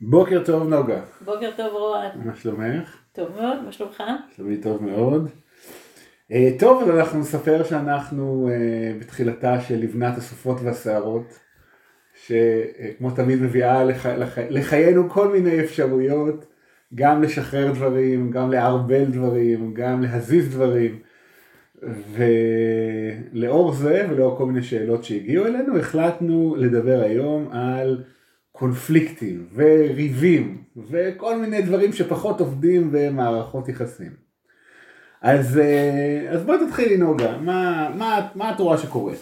בוקר טוב נוגה. בוקר טוב רועד. מה שלומך? טוב מאוד, מה שלומך? שלומי טוב מאוד. אה, טוב, אז אנחנו נספר שאנחנו אה, בתחילתה של לבנת הסופות והסערות, שכמו תמיד מביאה לח... לח... לחיינו כל מיני אפשרויות, גם לשחרר דברים, גם לערבל דברים, גם להזיז דברים. ולאור זה ולאור כל מיני שאלות שהגיעו אלינו, החלטנו לדבר היום על קונפליקטים וריבים וכל מיני דברים שפחות עובדים במערכות יחסים. אז, אה, אז בואי תתחילי נוגה, מה, מה, מה את רואה שקורה?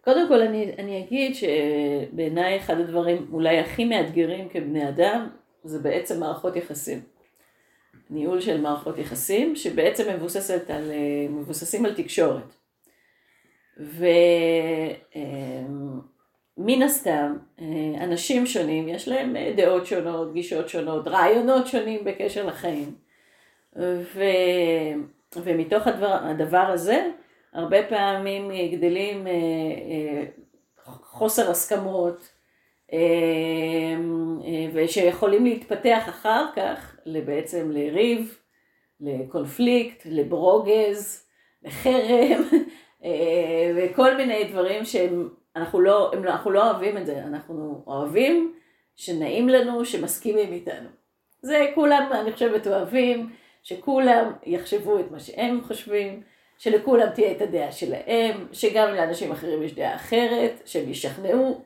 קודם כל אני, אני אגיד שבעיניי אחד הדברים אולי הכי מאתגרים כבני אדם זה בעצם מערכות יחסים. ניהול של מערכות יחסים שבעצם מבוססת על, אה, מבוססים על תקשורת. ו... מן הסתם, אה, אנשים שונים, יש להם אה, דעות שונות, גישות שונות, רעיונות שונים בקשר לחיים. ו... ומתוך הדבר, הדבר הזה, הרבה פעמים גדלים אה, חוסר הסכמות, ושיכולים להתפתח אחר כך בעצם לריב, לקונפליקט, לברוגז, לחרם, וכל מיני דברים שהם אנחנו לא, לא, אנחנו לא אוהבים את זה, אנחנו אוהבים שנעים לנו, שמסכימים איתנו. זה כולם, אני חושבת, אוהבים, שכולם יחשבו את מה שהם חושבים, שלכולם תהיה את הדעה שלהם, שגם לאנשים אחרים יש דעה אחרת, שהם ישכנעו,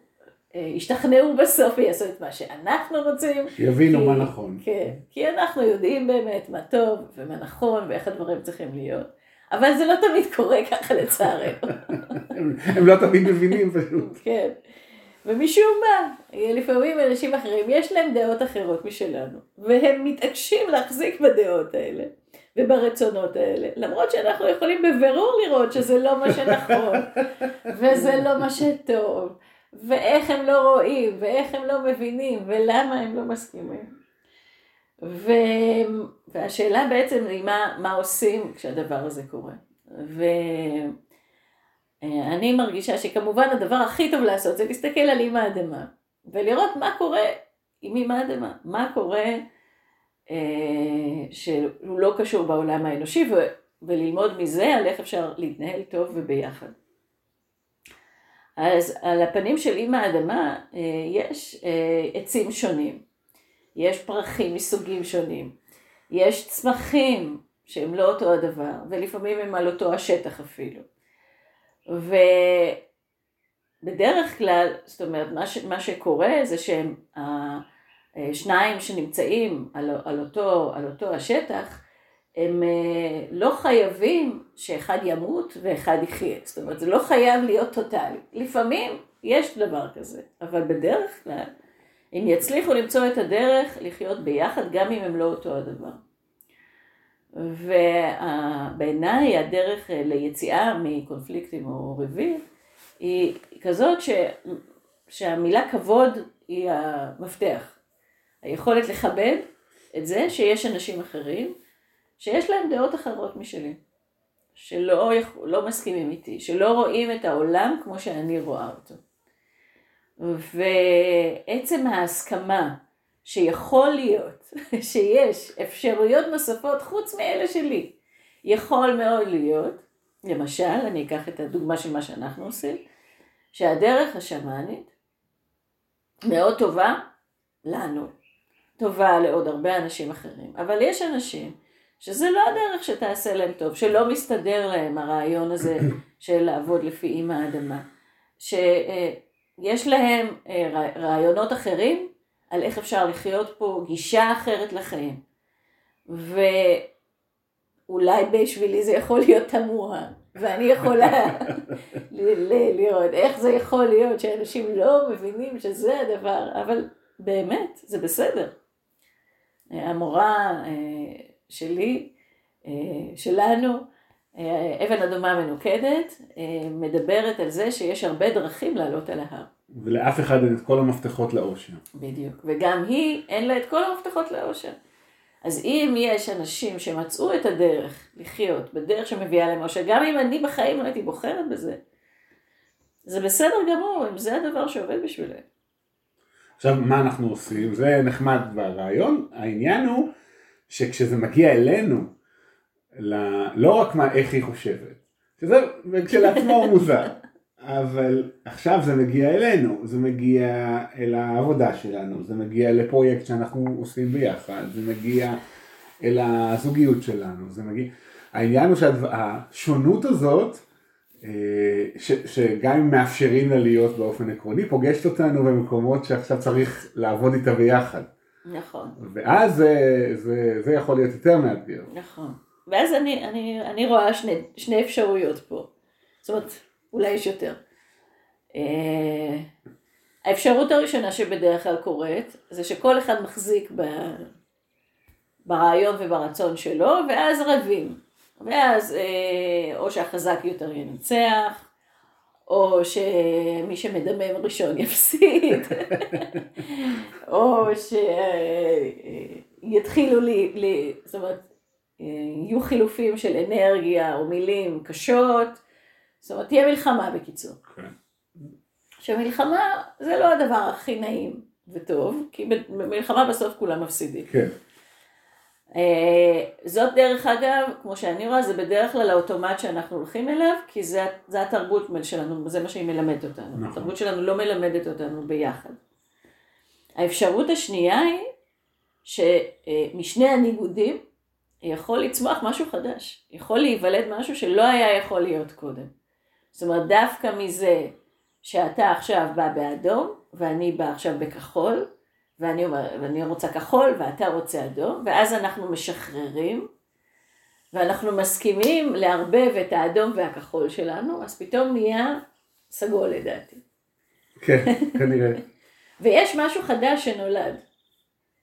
אה, ישתכנעו בסוף ויעשו את מה שאנחנו רוצים. שיבינו כי, מה נכון. כן, כי אנחנו יודעים באמת מה טוב ומה נכון ואיך הדברים צריכים להיות. אבל זה לא תמיד קורה ככה לצערנו. הם לא תמיד מבינים פשוט. כן. ומשום מה, לפעמים אנשים אחרים יש להם דעות אחרות משלנו, והם מתעקשים להחזיק בדעות האלה וברצונות האלה, למרות שאנחנו יכולים בבירור לראות שזה לא מה שנכון, וזה לא מה שטוב, ואיך הם לא רואים, ואיך הם לא מבינים, ולמה הם לא מסכימים. ו... והשאלה בעצם היא מה, מה עושים כשהדבר הזה קורה. ואני מרגישה שכמובן הדבר הכי טוב לעשות זה להסתכל על אימא האדמה ולראות מה קורה עם אימא האדמה, מה קורה אה, שהוא לא קשור בעולם האנושי ו... וללמוד מזה על איך אפשר להתנהל טוב וביחד. אז על הפנים של אימא האדמה אה, יש אה, עצים שונים. יש פרחים מסוגים שונים, יש צמחים שהם לא אותו הדבר, ולפעמים הם על אותו השטח אפילו. ובדרך כלל, זאת אומרת, מה, ש, מה שקורה זה שהם השניים שנמצאים על, על, אותו, על אותו השטח, הם אה, לא חייבים שאחד ימות ואחד יחיה. זאת אומרת, זה לא חייב להיות טוטאלי. לפעמים יש דבר כזה, אבל בדרך כלל הם יצליחו למצוא את הדרך לחיות ביחד גם אם הם לא אותו הדבר. ובעיניי הדרך ליציאה מקונפליקטים או ריבים היא כזאת ש... שהמילה כבוד היא המפתח. היכולת לכבד את זה שיש אנשים אחרים שיש להם דעות אחרות משלי, שלא לא מסכימים איתי, שלא רואים את העולם כמו שאני רואה אותו. ועצם ההסכמה שיכול להיות שיש אפשרויות נוספות חוץ מאלה שלי, יכול מאוד להיות, למשל, אני אקח את הדוגמה של מה שאנחנו עושים, שהדרך השמאנית מאוד טובה לנו, טובה לעוד הרבה אנשים אחרים, אבל יש אנשים שזה לא הדרך שתעשה להם טוב, שלא מסתדר להם הרעיון הזה של לעבוד לפי אימא האדמה, ש... יש להם אה, רעיונות אחרים על איך אפשר לחיות פה, גישה אחרת לחיים. ואולי בשבילי זה יכול להיות תמוה, ואני יכולה לראות איך זה יכול להיות שאנשים לא מבינים שזה הדבר, אבל באמת, זה בסדר. המורה אה, שלי, אה, שלנו, אה, אבן אדומה מנוקדת אה, מדברת על זה שיש הרבה דרכים לעלות על ההר. ולאף אחד אין את כל המפתחות לאושר. בדיוק, וגם היא אין לה את כל המפתחות לאושר. אז אם יש אנשים שמצאו את הדרך לחיות בדרך שמביאה להם אושר, גם אם אני בחיים לא הייתי בוחרת בזה, זה בסדר גמור, אם זה הדבר שעובד בשבילם. עכשיו, מה אנחנו עושים? זה נחמד ברעיון, העניין הוא שכשזה מגיע אלינו, ל... לא רק מה, איך היא חושבת, שזה כשלעצמו מוזר, אבל עכשיו זה מגיע אלינו, זה מגיע אל העבודה שלנו, זה מגיע לפרויקט שאנחנו עושים ביחד, זה מגיע אל הזוגיות שלנו, זה מגיע... העניין הוא שהשונות הזאת, אה, ש, שגם אם מאפשרים לה להיות באופן עקרוני, פוגשת אותנו במקומות שעכשיו צריך לעבוד איתה ביחד. נכון. ואז זה, זה, זה יכול להיות יותר מאתגר. נכון. ואז אני, אני, אני רואה שני, שני אפשרויות פה. זאת אומרת, אולי יש יותר. אה, האפשרות הראשונה שבדרך כלל קורית, זה שכל אחד מחזיק ב... ברעיון וברצון שלו, ואז רבים. ואז אה, או שהחזק יותר ינצח, או שמי שמדמם ראשון יפסיד, או שיתחילו, לי, לי, זאת אומרת, יהיו חילופים של אנרגיה או מילים קשות, זאת אומרת, תהיה מלחמה בקיצור. כן. שמלחמה זה לא הדבר הכי נעים וטוב, כי במלחמה בסוף כולם מפסידים. כן. אה, זאת דרך אגב, כמו שאני רואה, זה בדרך כלל האוטומט שאנחנו הולכים אליו, כי זה, זה התרבות שלנו, זה מה שהיא מלמדת אותנו. נכון. התרבות שלנו לא מלמדת אותנו ביחד. האפשרות השנייה היא שמשני הניגודים יכול לצמוח משהו חדש, יכול להיוולד משהו שלא היה יכול להיות קודם. זאת אומרת, דווקא מזה שאתה עכשיו בא באדום, ואני בא עכשיו בכחול, ואני, אומר, ואני רוצה כחול ואתה רוצה אדום, ואז אנחנו משחררים, ואנחנו מסכימים לערבב את האדום והכחול שלנו, אז פתאום נהיה סגול לדעתי. כן, כנראה. ויש משהו חדש שנולד,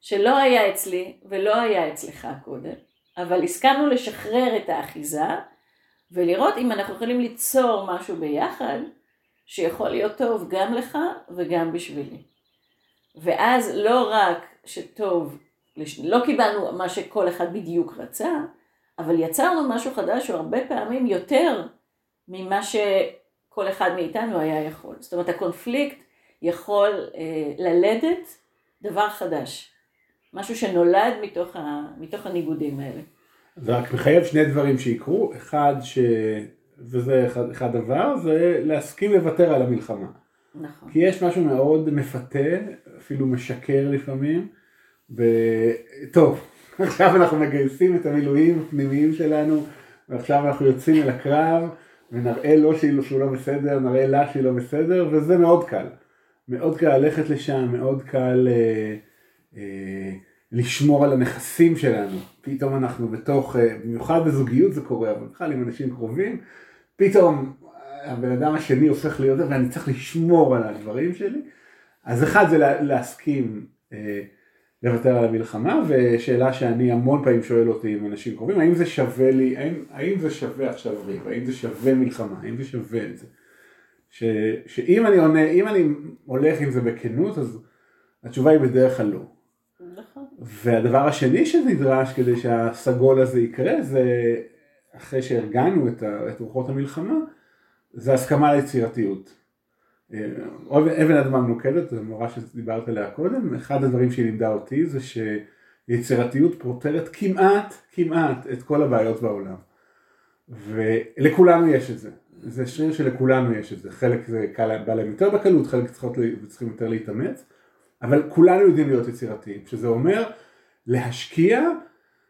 שלא היה אצלי ולא היה אצלך קודם, אבל הסכמנו לשחרר את האחיזה, ולראות אם אנחנו יכולים ליצור משהו ביחד, שיכול להיות טוב גם לך וגם בשבילי. ואז לא רק שטוב, לא קיבלנו מה שכל אחד בדיוק רצה, אבל יצרנו משהו חדש שהוא הרבה פעמים יותר ממה שכל אחד מאיתנו היה יכול. זאת אומרת הקונפליקט יכול אה, ללדת דבר חדש, משהו שנולד מתוך, ה, מתוך הניגודים האלה. זה רק מחייב שני דברים שיקרו, אחד ש... וזה אחד, אחד דבר, זה להסכים לוותר על המלחמה. נכון. כי יש משהו מאוד מפתה, אפילו משקר לפעמים, וטוב, עכשיו אנחנו מגייסים את המילואים הפנימיים שלנו, ועכשיו אנחנו יוצאים אל הקרב, ונראה לו שהוא לא בסדר, נראה לה שהיא לא בסדר, וזה מאוד קל. מאוד קל ללכת לשם, מאוד קל אה, אה, לשמור על הנכסים שלנו. פתאום אנחנו בתוך, אה, במיוחד בזוגיות זה קורה, אבל בכלל עם אנשים קרובים, פתאום הבן אדם השני הופך להיות זה ואני צריך לשמור על הדברים שלי. אז אחד זה להסכים אה, לוותר על המלחמה, ושאלה שאני המון פעמים שואל אותי עם אנשים קרובים, האם זה שווה לי, האם, האם זה שווה עכשיו ריב, האם זה שווה מלחמה, האם זה שווה את זה. ש, שאם אני עונה, אם אני הולך עם זה בכנות, אז התשובה היא בדרך כלל לא. והדבר השני שנדרש כדי שהסגול הזה יקרה, זה אחרי שהרגענו את, את רוחות המלחמה, זה הסכמה ליצירתיות. אה, אבן אדמה מנוקדת, זו מורה שדיברת עליה קודם, אחד הדברים שהיא לימדה אותי זה שיצירתיות פותרת כמעט, כמעט את כל הבעיות בעולם. ולכולנו יש את זה. זה שריר שלכולנו יש את זה. חלק זה קל, בא להם יותר בקלות, חלק צריכים יותר להתאמץ, אבל כולנו יודעים להיות יצירתיים, שזה אומר להשקיע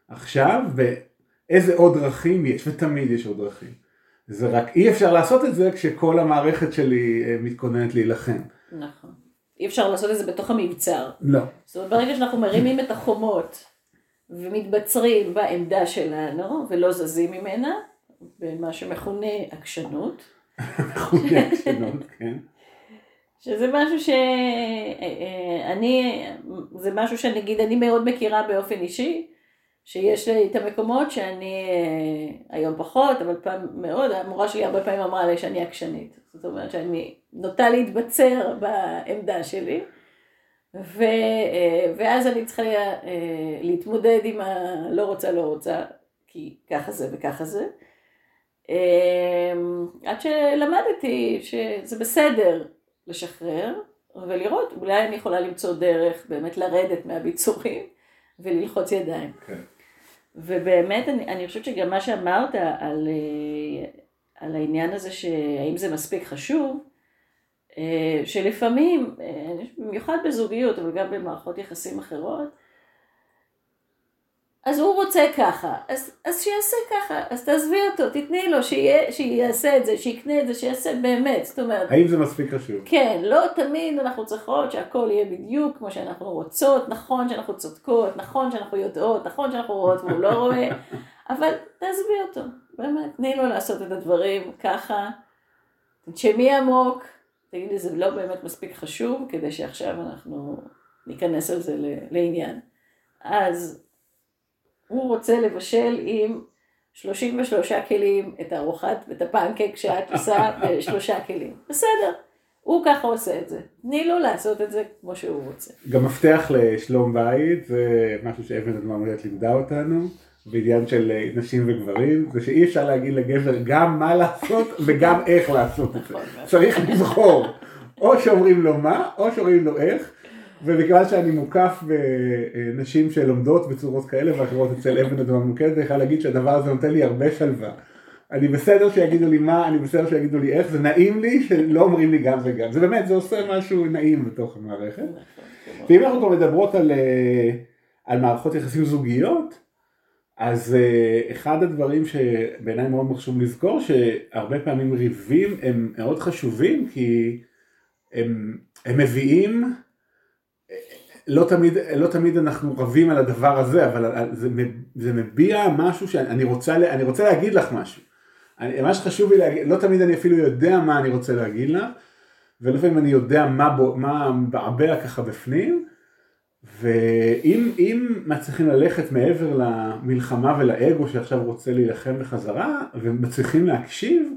עכשיו באיזה עוד דרכים יש, ותמיד יש עוד דרכים. זה רק אי אפשר לעשות את זה כשכל המערכת שלי אה, מתכוננת להילחם. נכון. אי אפשר לעשות את זה בתוך המבצר. לא. זאת אומרת, ברגע שאנחנו מרימים את החומות ומתבצרים בעמדה שלנו ולא זזים ממנה, במה שמכונה עקשנות. מכונה עקשנות, כן. שזה משהו שאני, אה, אה, זה משהו שנגיד אני מאוד מכירה באופן אישי, שיש לי את המקומות שאני אה, היום פחות, אבל פעם מאוד, המורה שלי הרבה פעמים אמרה לי שאני עקשנית. זאת אומרת שאני נוטה להתבצר בעמדה שלי, ו, ואז אני צריכה להתמודד עם הלא רוצה לא רוצה, כי ככה זה וככה זה. עד שלמדתי שזה בסדר לשחרר, ולראות, אולי אני יכולה למצוא דרך באמת לרדת מהביצורים וללחוץ ידיים. כן. ובאמת, אני, אני חושבת שגם מה שאמרת על, אה, על העניין הזה, שהאם זה מספיק חשוב, אה, שלפעמים, אה, במיוחד בזוגיות, אבל גם במערכות יחסים אחרות, אז הוא רוצה ככה, אז, אז שיעשה ככה, אז תעזבי אותו, תתני לו, שיה, שיעשה את זה, שיקנה את זה, שיעשה באמת, זאת אומרת... האם זה מספיק חשוב? כן, לא תמיד אנחנו צריכות שהכל יהיה בדיוק כמו שאנחנו רוצות, נכון שאנחנו צודקות, נכון שאנחנו יודעות, נכון שאנחנו רואות והוא לא רואה, אבל תעזבי אותו, באמת, תני לו לעשות את הדברים ככה, תנשמי עמוק, תגידי זה לא באמת מספיק חשוב, כדי שעכשיו אנחנו ניכנס על זה לעניין. אז הוא רוצה לבשל עם 33 כלים את הארוחת ואת הפנקק שאת עושה בשלושה כלים. בסדר, הוא ככה עושה את זה. תני לו לעשות את זה כמו שהוא רוצה. גם מפתח לשלום בית, זה משהו שאבן הדממויות לימדה אותנו, בעניין של נשים וגברים, זה שאי אפשר להגיד לגבר גם מה לעשות וגם איך לעשות את זה. נכון, צריך לבחור. או שאומרים לו מה, או שאומרים לו איך. ובגלל שאני מוקף בנשים שלומדות בצורות כאלה ואחרות אצל אבן אדמה ממוקדת, אני יכול להגיד שהדבר הזה נותן לי הרבה שלווה. אני בסדר שיגידו לי מה, אני בסדר שיגידו לי איך, זה נעים לי שלא אומרים לי גם וגם. זה באמת, זה עושה משהו נעים בתוך המערכת. ואם אנחנו כבר מדברות על, אה, על מערכות יחסים זוגיות, אז אה, אחד הדברים שבעיניי מאוד חשוב לזכור, שהרבה פעמים ריבים הם מאוד חשובים, כי הם, הם מביאים לא תמיד, לא תמיד אנחנו רבים על הדבר הזה, אבל זה, זה מביע משהו שאני רוצה, אני רוצה להגיד לך משהו. אני, מה שחשוב לי להגיד, לא תמיד אני אפילו יודע מה אני רוצה להגיד לך, ולפעמים אני יודע מה, מה בעבע ככה בפנים, ואם מצליחים ללכת מעבר למלחמה ולאגו שעכשיו רוצה להילחם בחזרה, ומצליחים להקשיב,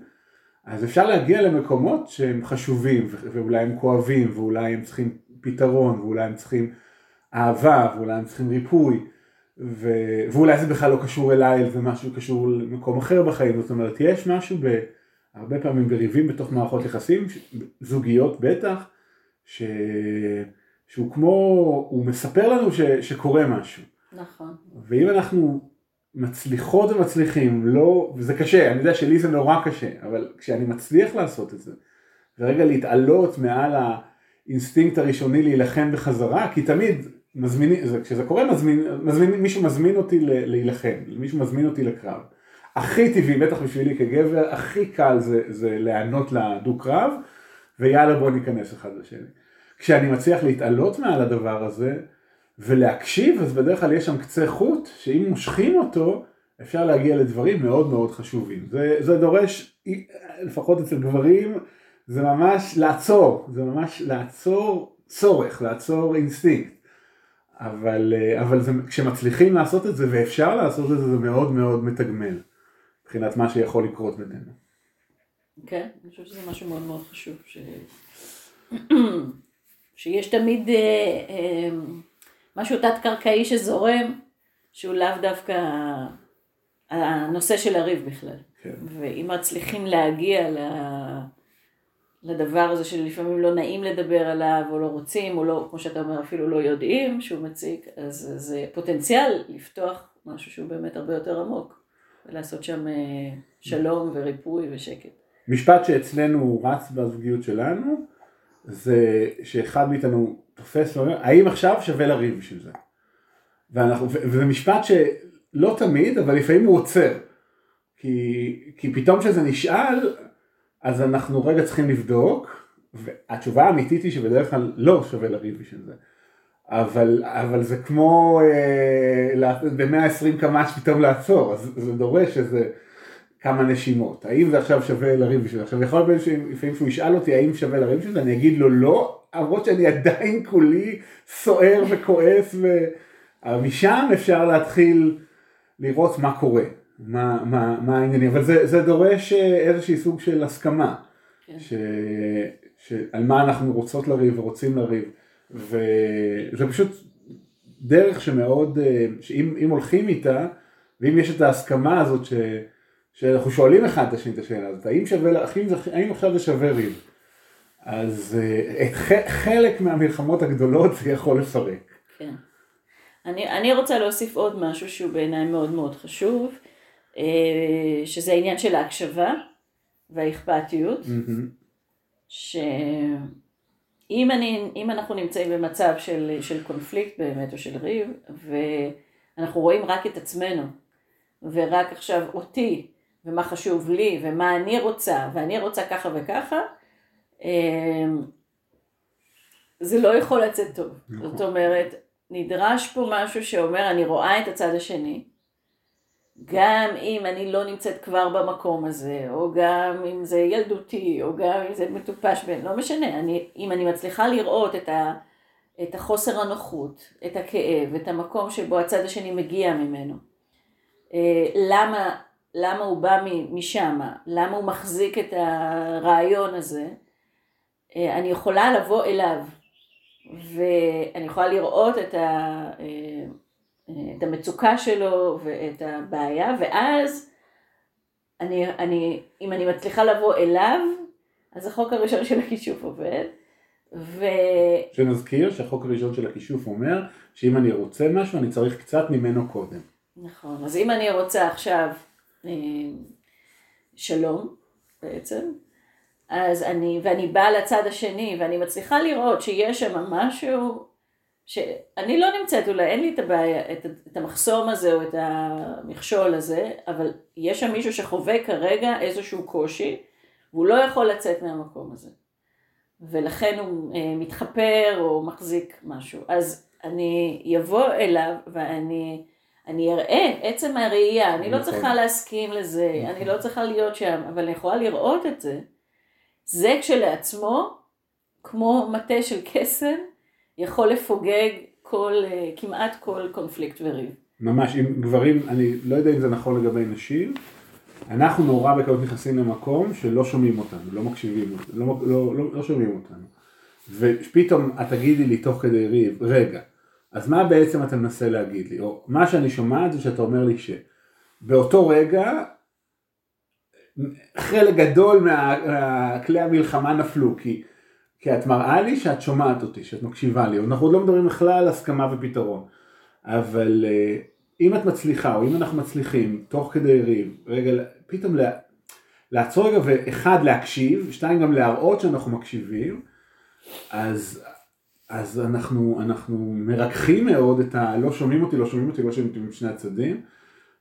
אז אפשר להגיע למקומות שהם חשובים, ואולי הם כואבים, ואולי הם צריכים פתרון, ואולי הם צריכים אהבה, ואולי הם צריכים ריפוי, ו... ואולי זה בכלל לא קשור אליי, זה משהו קשור למקום אחר בחיים, זאת אומרת, יש משהו ב... הרבה פעמים בריבים בתוך מערכות יחסים, זוגיות בטח, ש... שהוא כמו, הוא מספר לנו ש... שקורה משהו. נכון. ואם אנחנו מצליחות ומצליחים, לא, וזה קשה, אני יודע שלי זה נורא קשה, אבל כשאני מצליח לעשות את זה, ורגע להתעלות מעל האינסטינקט הראשוני להילחם בחזרה, כי תמיד מזמינים, כשזה קורה מזמין, מזמין, מישהו מזמין אותי להילחם, מישהו מזמין אותי לקרב. הכי טבעי, בטח בשבילי כגבר, הכי קל זה, זה להיענות לדו קרב, ויאללה בוא ניכנס אחד לשני. כשאני מצליח להתעלות מעל הדבר הזה, ולהקשיב, אז בדרך כלל יש שם קצה חוט, שאם מושכים אותו, אפשר להגיע לדברים מאוד מאוד חשובים. זה, זה דורש, לפחות אצל גברים, זה ממש לעצור, זה ממש לעצור צורך, לעצור אינסטינקט. אבל, אבל זה, כשמצליחים לעשות את זה ואפשר לעשות את זה, זה מאוד מאוד מתגמל, מבחינת מה שיכול לקרות בינינו. כן, אני חושבת שזה משהו מאוד מאוד חשוב, ש... שיש תמיד... אה, אה, משהו תת-קרקעי שזורם, שהוא לאו דווקא הנושא של הריב בכלל. כן. ואם מצליחים להגיע לדבר הזה שלפעמים לא נעים לדבר עליו, או לא רוצים, או לא, כמו שאתה אומר, אפילו לא יודעים שהוא מציק, אז זה פוטנציאל לפתוח משהו שהוא באמת הרבה יותר עמוק, ולעשות שם אה, שלום וריפוי ושקט. משפט שאצלנו רץ בזוגיות שלנו, זה שאחד מאיתנו תופס ואומר, האם עכשיו שווה לריב בשביל זה? ואנחנו, וזה משפט שלא תמיד, אבל לפעמים הוא עוצר. כי, כי פתאום כשזה נשאל, אז אנחנו רגע צריכים לבדוק, והתשובה האמיתית היא שבדרך כלל לא שווה לריב בשביל זה. אבל, אבל זה כמו אה, ב-120 קמ"ש פתאום לעצור, אז זה דורש איזה כמה נשימות. האם זה עכשיו שווה לריב בשביל זה? עכשיו יכול להיות שלפעמים שהוא ישאל אותי האם שווה לריב בשביל זה, אני אגיד לו לא, למרות שאני עדיין כולי סוער וכועס, ו... משם אפשר להתחיל לראות מה קורה, מה, מה, מה העניינים, אבל זה, זה דורש אה, איזשהי סוג של הסכמה, כן. ש, שעל מה אנחנו רוצות לריב ורוצים לריב, וזה פשוט דרך שמאוד, אה, שאם הולכים איתה, ואם יש את ההסכמה הזאת ש, שאנחנו שואלים אחד את השני את השאלה הזאת, האם, שווה, האם, האם עכשיו זה שווה ריב? אז אה, את חלק מהמלחמות הגדולות זה יכול לפרק. כן. אני, אני רוצה להוסיף עוד משהו שהוא בעיניי מאוד מאוד חשוב, שזה העניין של ההקשבה והאכפתיות. שאם אני, אם אנחנו נמצאים במצב של, של קונפליקט באמת או של ריב, ואנחנו רואים רק את עצמנו, ורק עכשיו אותי, ומה חשוב לי, ומה אני רוצה, ואני רוצה ככה וככה, אה, זה לא יכול לצאת טוב. נכון. זאת אומרת, נדרש פה משהו שאומר, אני רואה את הצד השני, גם אם אני לא נמצאת כבר במקום הזה, או גם אם זה ילדותי, או גם אם זה מטופש, לא משנה, אני, אם אני מצליחה לראות את, ה, את החוסר הנוחות, את הכאב, את המקום שבו הצד השני מגיע ממנו, אה, למה, למה הוא בא משם, למה הוא מחזיק את הרעיון הזה, אה, אני יכולה לבוא אליו, ואני יכולה לראות את, ה, אה, את המצוקה שלו ואת הבעיה, ואז אני, אני, אם אני מצליחה לבוא אליו, אז החוק הראשון של הכישוף עובד, ו... שנזכיר שהחוק הראשון של הכישוף אומר שאם אני רוצה משהו אני צריך קצת ממנו קודם. נכון, אז אם אני רוצה עכשיו אה, שלום בעצם, אז אני, ואני באה לצד השני ואני מצליחה לראות שיש שם משהו שאני לא נמצאת, אולי אין לי את הבעיה, את, את המחסום הזה או את המכשול הזה, אבל יש שם מישהו שחווה כרגע איזשהו קושי והוא לא יכול לצאת מהמקום הזה. ולכן הוא אה, מתחפר או מחזיק משהו. אז אני אבוא אליו ואני אני אראה, עצם הראייה, אני לא נכון. צריכה להסכים לזה, נכון. אני לא צריכה להיות שם, אבל אני יכולה לראות את זה. זה כשלעצמו, כמו מטה של קסם, יכול לפוגג כל, אה, כמעט כל קונפליקט וריב. ממש, עם גברים, אני לא יודע אם זה נכון לגבי נשים, אנחנו נורא בקלות נכנסים למקום שלא שומעים אותנו, לא מקשיבים, לא, לא, לא, לא שומעים אותנו. ופתאום את תגידי לי תוך כדי ריב, רגע, אז מה בעצם אתה מנסה להגיד לי? או מה שאני שומעת זה שאתה אומר לי שבאותו רגע חלק גדול מהכלי המלחמה נפלו, כי, כי את מראה לי שאת שומעת אותי, שאת מקשיבה לי, אנחנו עוד לא מדברים בכלל על הסכמה ופתרון, אבל אה, אם את מצליחה, או אם אנחנו מצליחים, תוך כדי ריב, רגע, פתאום לה, לעצור רגע ואחד להקשיב, שתיים גם להראות שאנחנו מקשיבים, אז, אז אנחנו, אנחנו מרככים מאוד את ה... לא שומעים אותי, לא שומעים אותי, לא שומעים אותי משני הצדדים,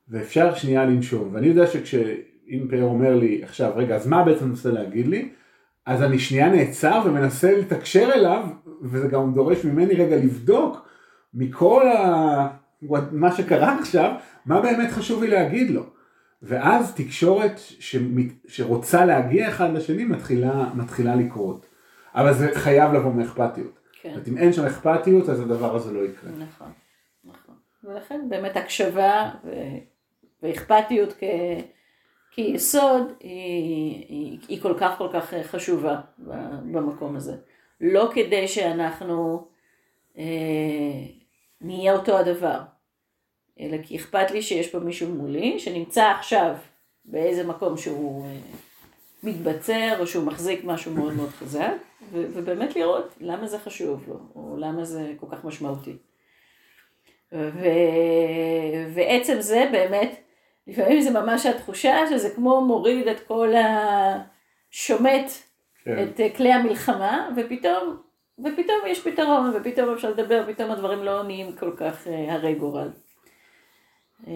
ואפשר שנייה לנשום. ואני יודע שכשאם פאר אומר לי עכשיו, רגע, אז מה בעצם מנסה להגיד לי? אז אני שנייה נעצר ומנסה לתקשר אליו, וזה גם דורש ממני רגע לבדוק מכל ה... מה שקרה עכשיו, מה באמת חשוב לי להגיד לו. ואז תקשורת שמת... שרוצה להגיע אחד לשני מתחילה, מתחילה לקרות. אבל זה חייב לבוא מאכפתיות. כן, זאת אומרת, אם אין שם אכפתיות, אז הדבר הזה לא יקרה. נכון, נכון. ולכן באמת הקשבה ו... ואכפתיות כ... כיסוד היא, היא, היא כל כך כל כך חשובה ב- במקום הזה. לא כדי שאנחנו אה, נהיה אותו הדבר, אלא כי אכפת לי שיש פה מישהו מולי שנמצא עכשיו באיזה מקום שהוא אה, מתבצר או שהוא מחזיק משהו מאוד מאוד חזק, ו- ובאמת לראות למה זה חשוב לו, או למה זה כל כך משמעותי. ו- ועצם זה באמת, לפעמים זה ממש התחושה שזה כמו מוריד את כל השומט, כן. את אה, כלי המלחמה, ופתאום, ופתאום יש פתרון, ופתאום אפשר לדבר, פתאום הדברים לא נהיים כל כך אה, הרי גורל. אה,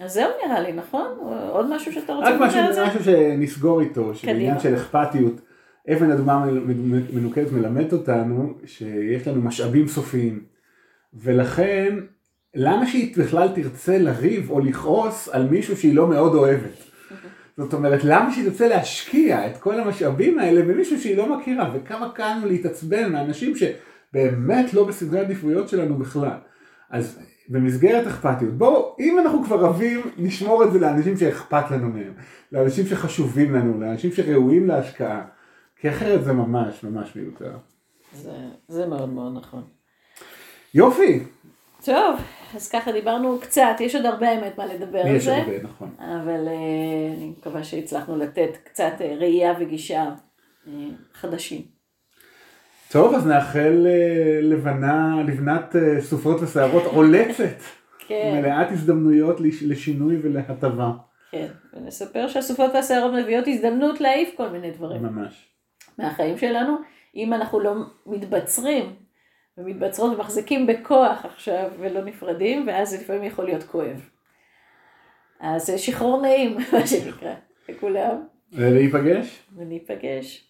אז זהו נראה לי, נכון? עוד משהו שאתה רוצה רק לדבר על זה? משהו שנסגור איתו, שבעניין. של אכפתיות, אבן הדוגמה מנוקדת מלמדת אותנו שיש לנו משאבים סופיים, ולכן למה שהיא בכלל תרצה לריב או לכעוס על מישהו שהיא לא מאוד אוהבת? זאת אומרת, למה שהיא תרצה להשקיע את כל המשאבים האלה במישהו שהיא לא מכירה, וכמה קל לנו להתעצבן מאנשים שבאמת לא בסדרי עדיפויות שלנו בכלל. אז במסגרת אכפתיות, בואו, אם אנחנו כבר רבים, נשמור את זה לאנשים שאכפת לנו מהם, לאנשים שחשובים לנו, לאנשים שראויים להשקעה, כי אחרת זה ממש ממש מיותר. זה, זה מאוד מאוד נכון. יופי, טוב, אז ככה דיברנו קצת, יש עוד הרבה האמת מה לדבר על יש זה, הרבה, נכון. אבל אה, אני מקווה שהצלחנו לתת קצת אה, ראייה וגישה אה, חדשים. טוב, אז נאחל אה, לבנה, לבנת אה, סופות ושערות עולצת, כן, מלאת הזדמנויות לש- לשינוי ולהטבה, כן. ונספר שהסופות והשערות מביאות הזדמנות להעיף כל מיני דברים ממש. מהחיים שלנו, אם אנחנו לא מתבצרים ומתבצרות ומחזיקים בכוח עכשיו ולא נפרדים, ואז זה לפעמים יכול להיות כואב. אז שחרור נעים, מה שנקרא, לכולם, ולהיפגש. וניפגש.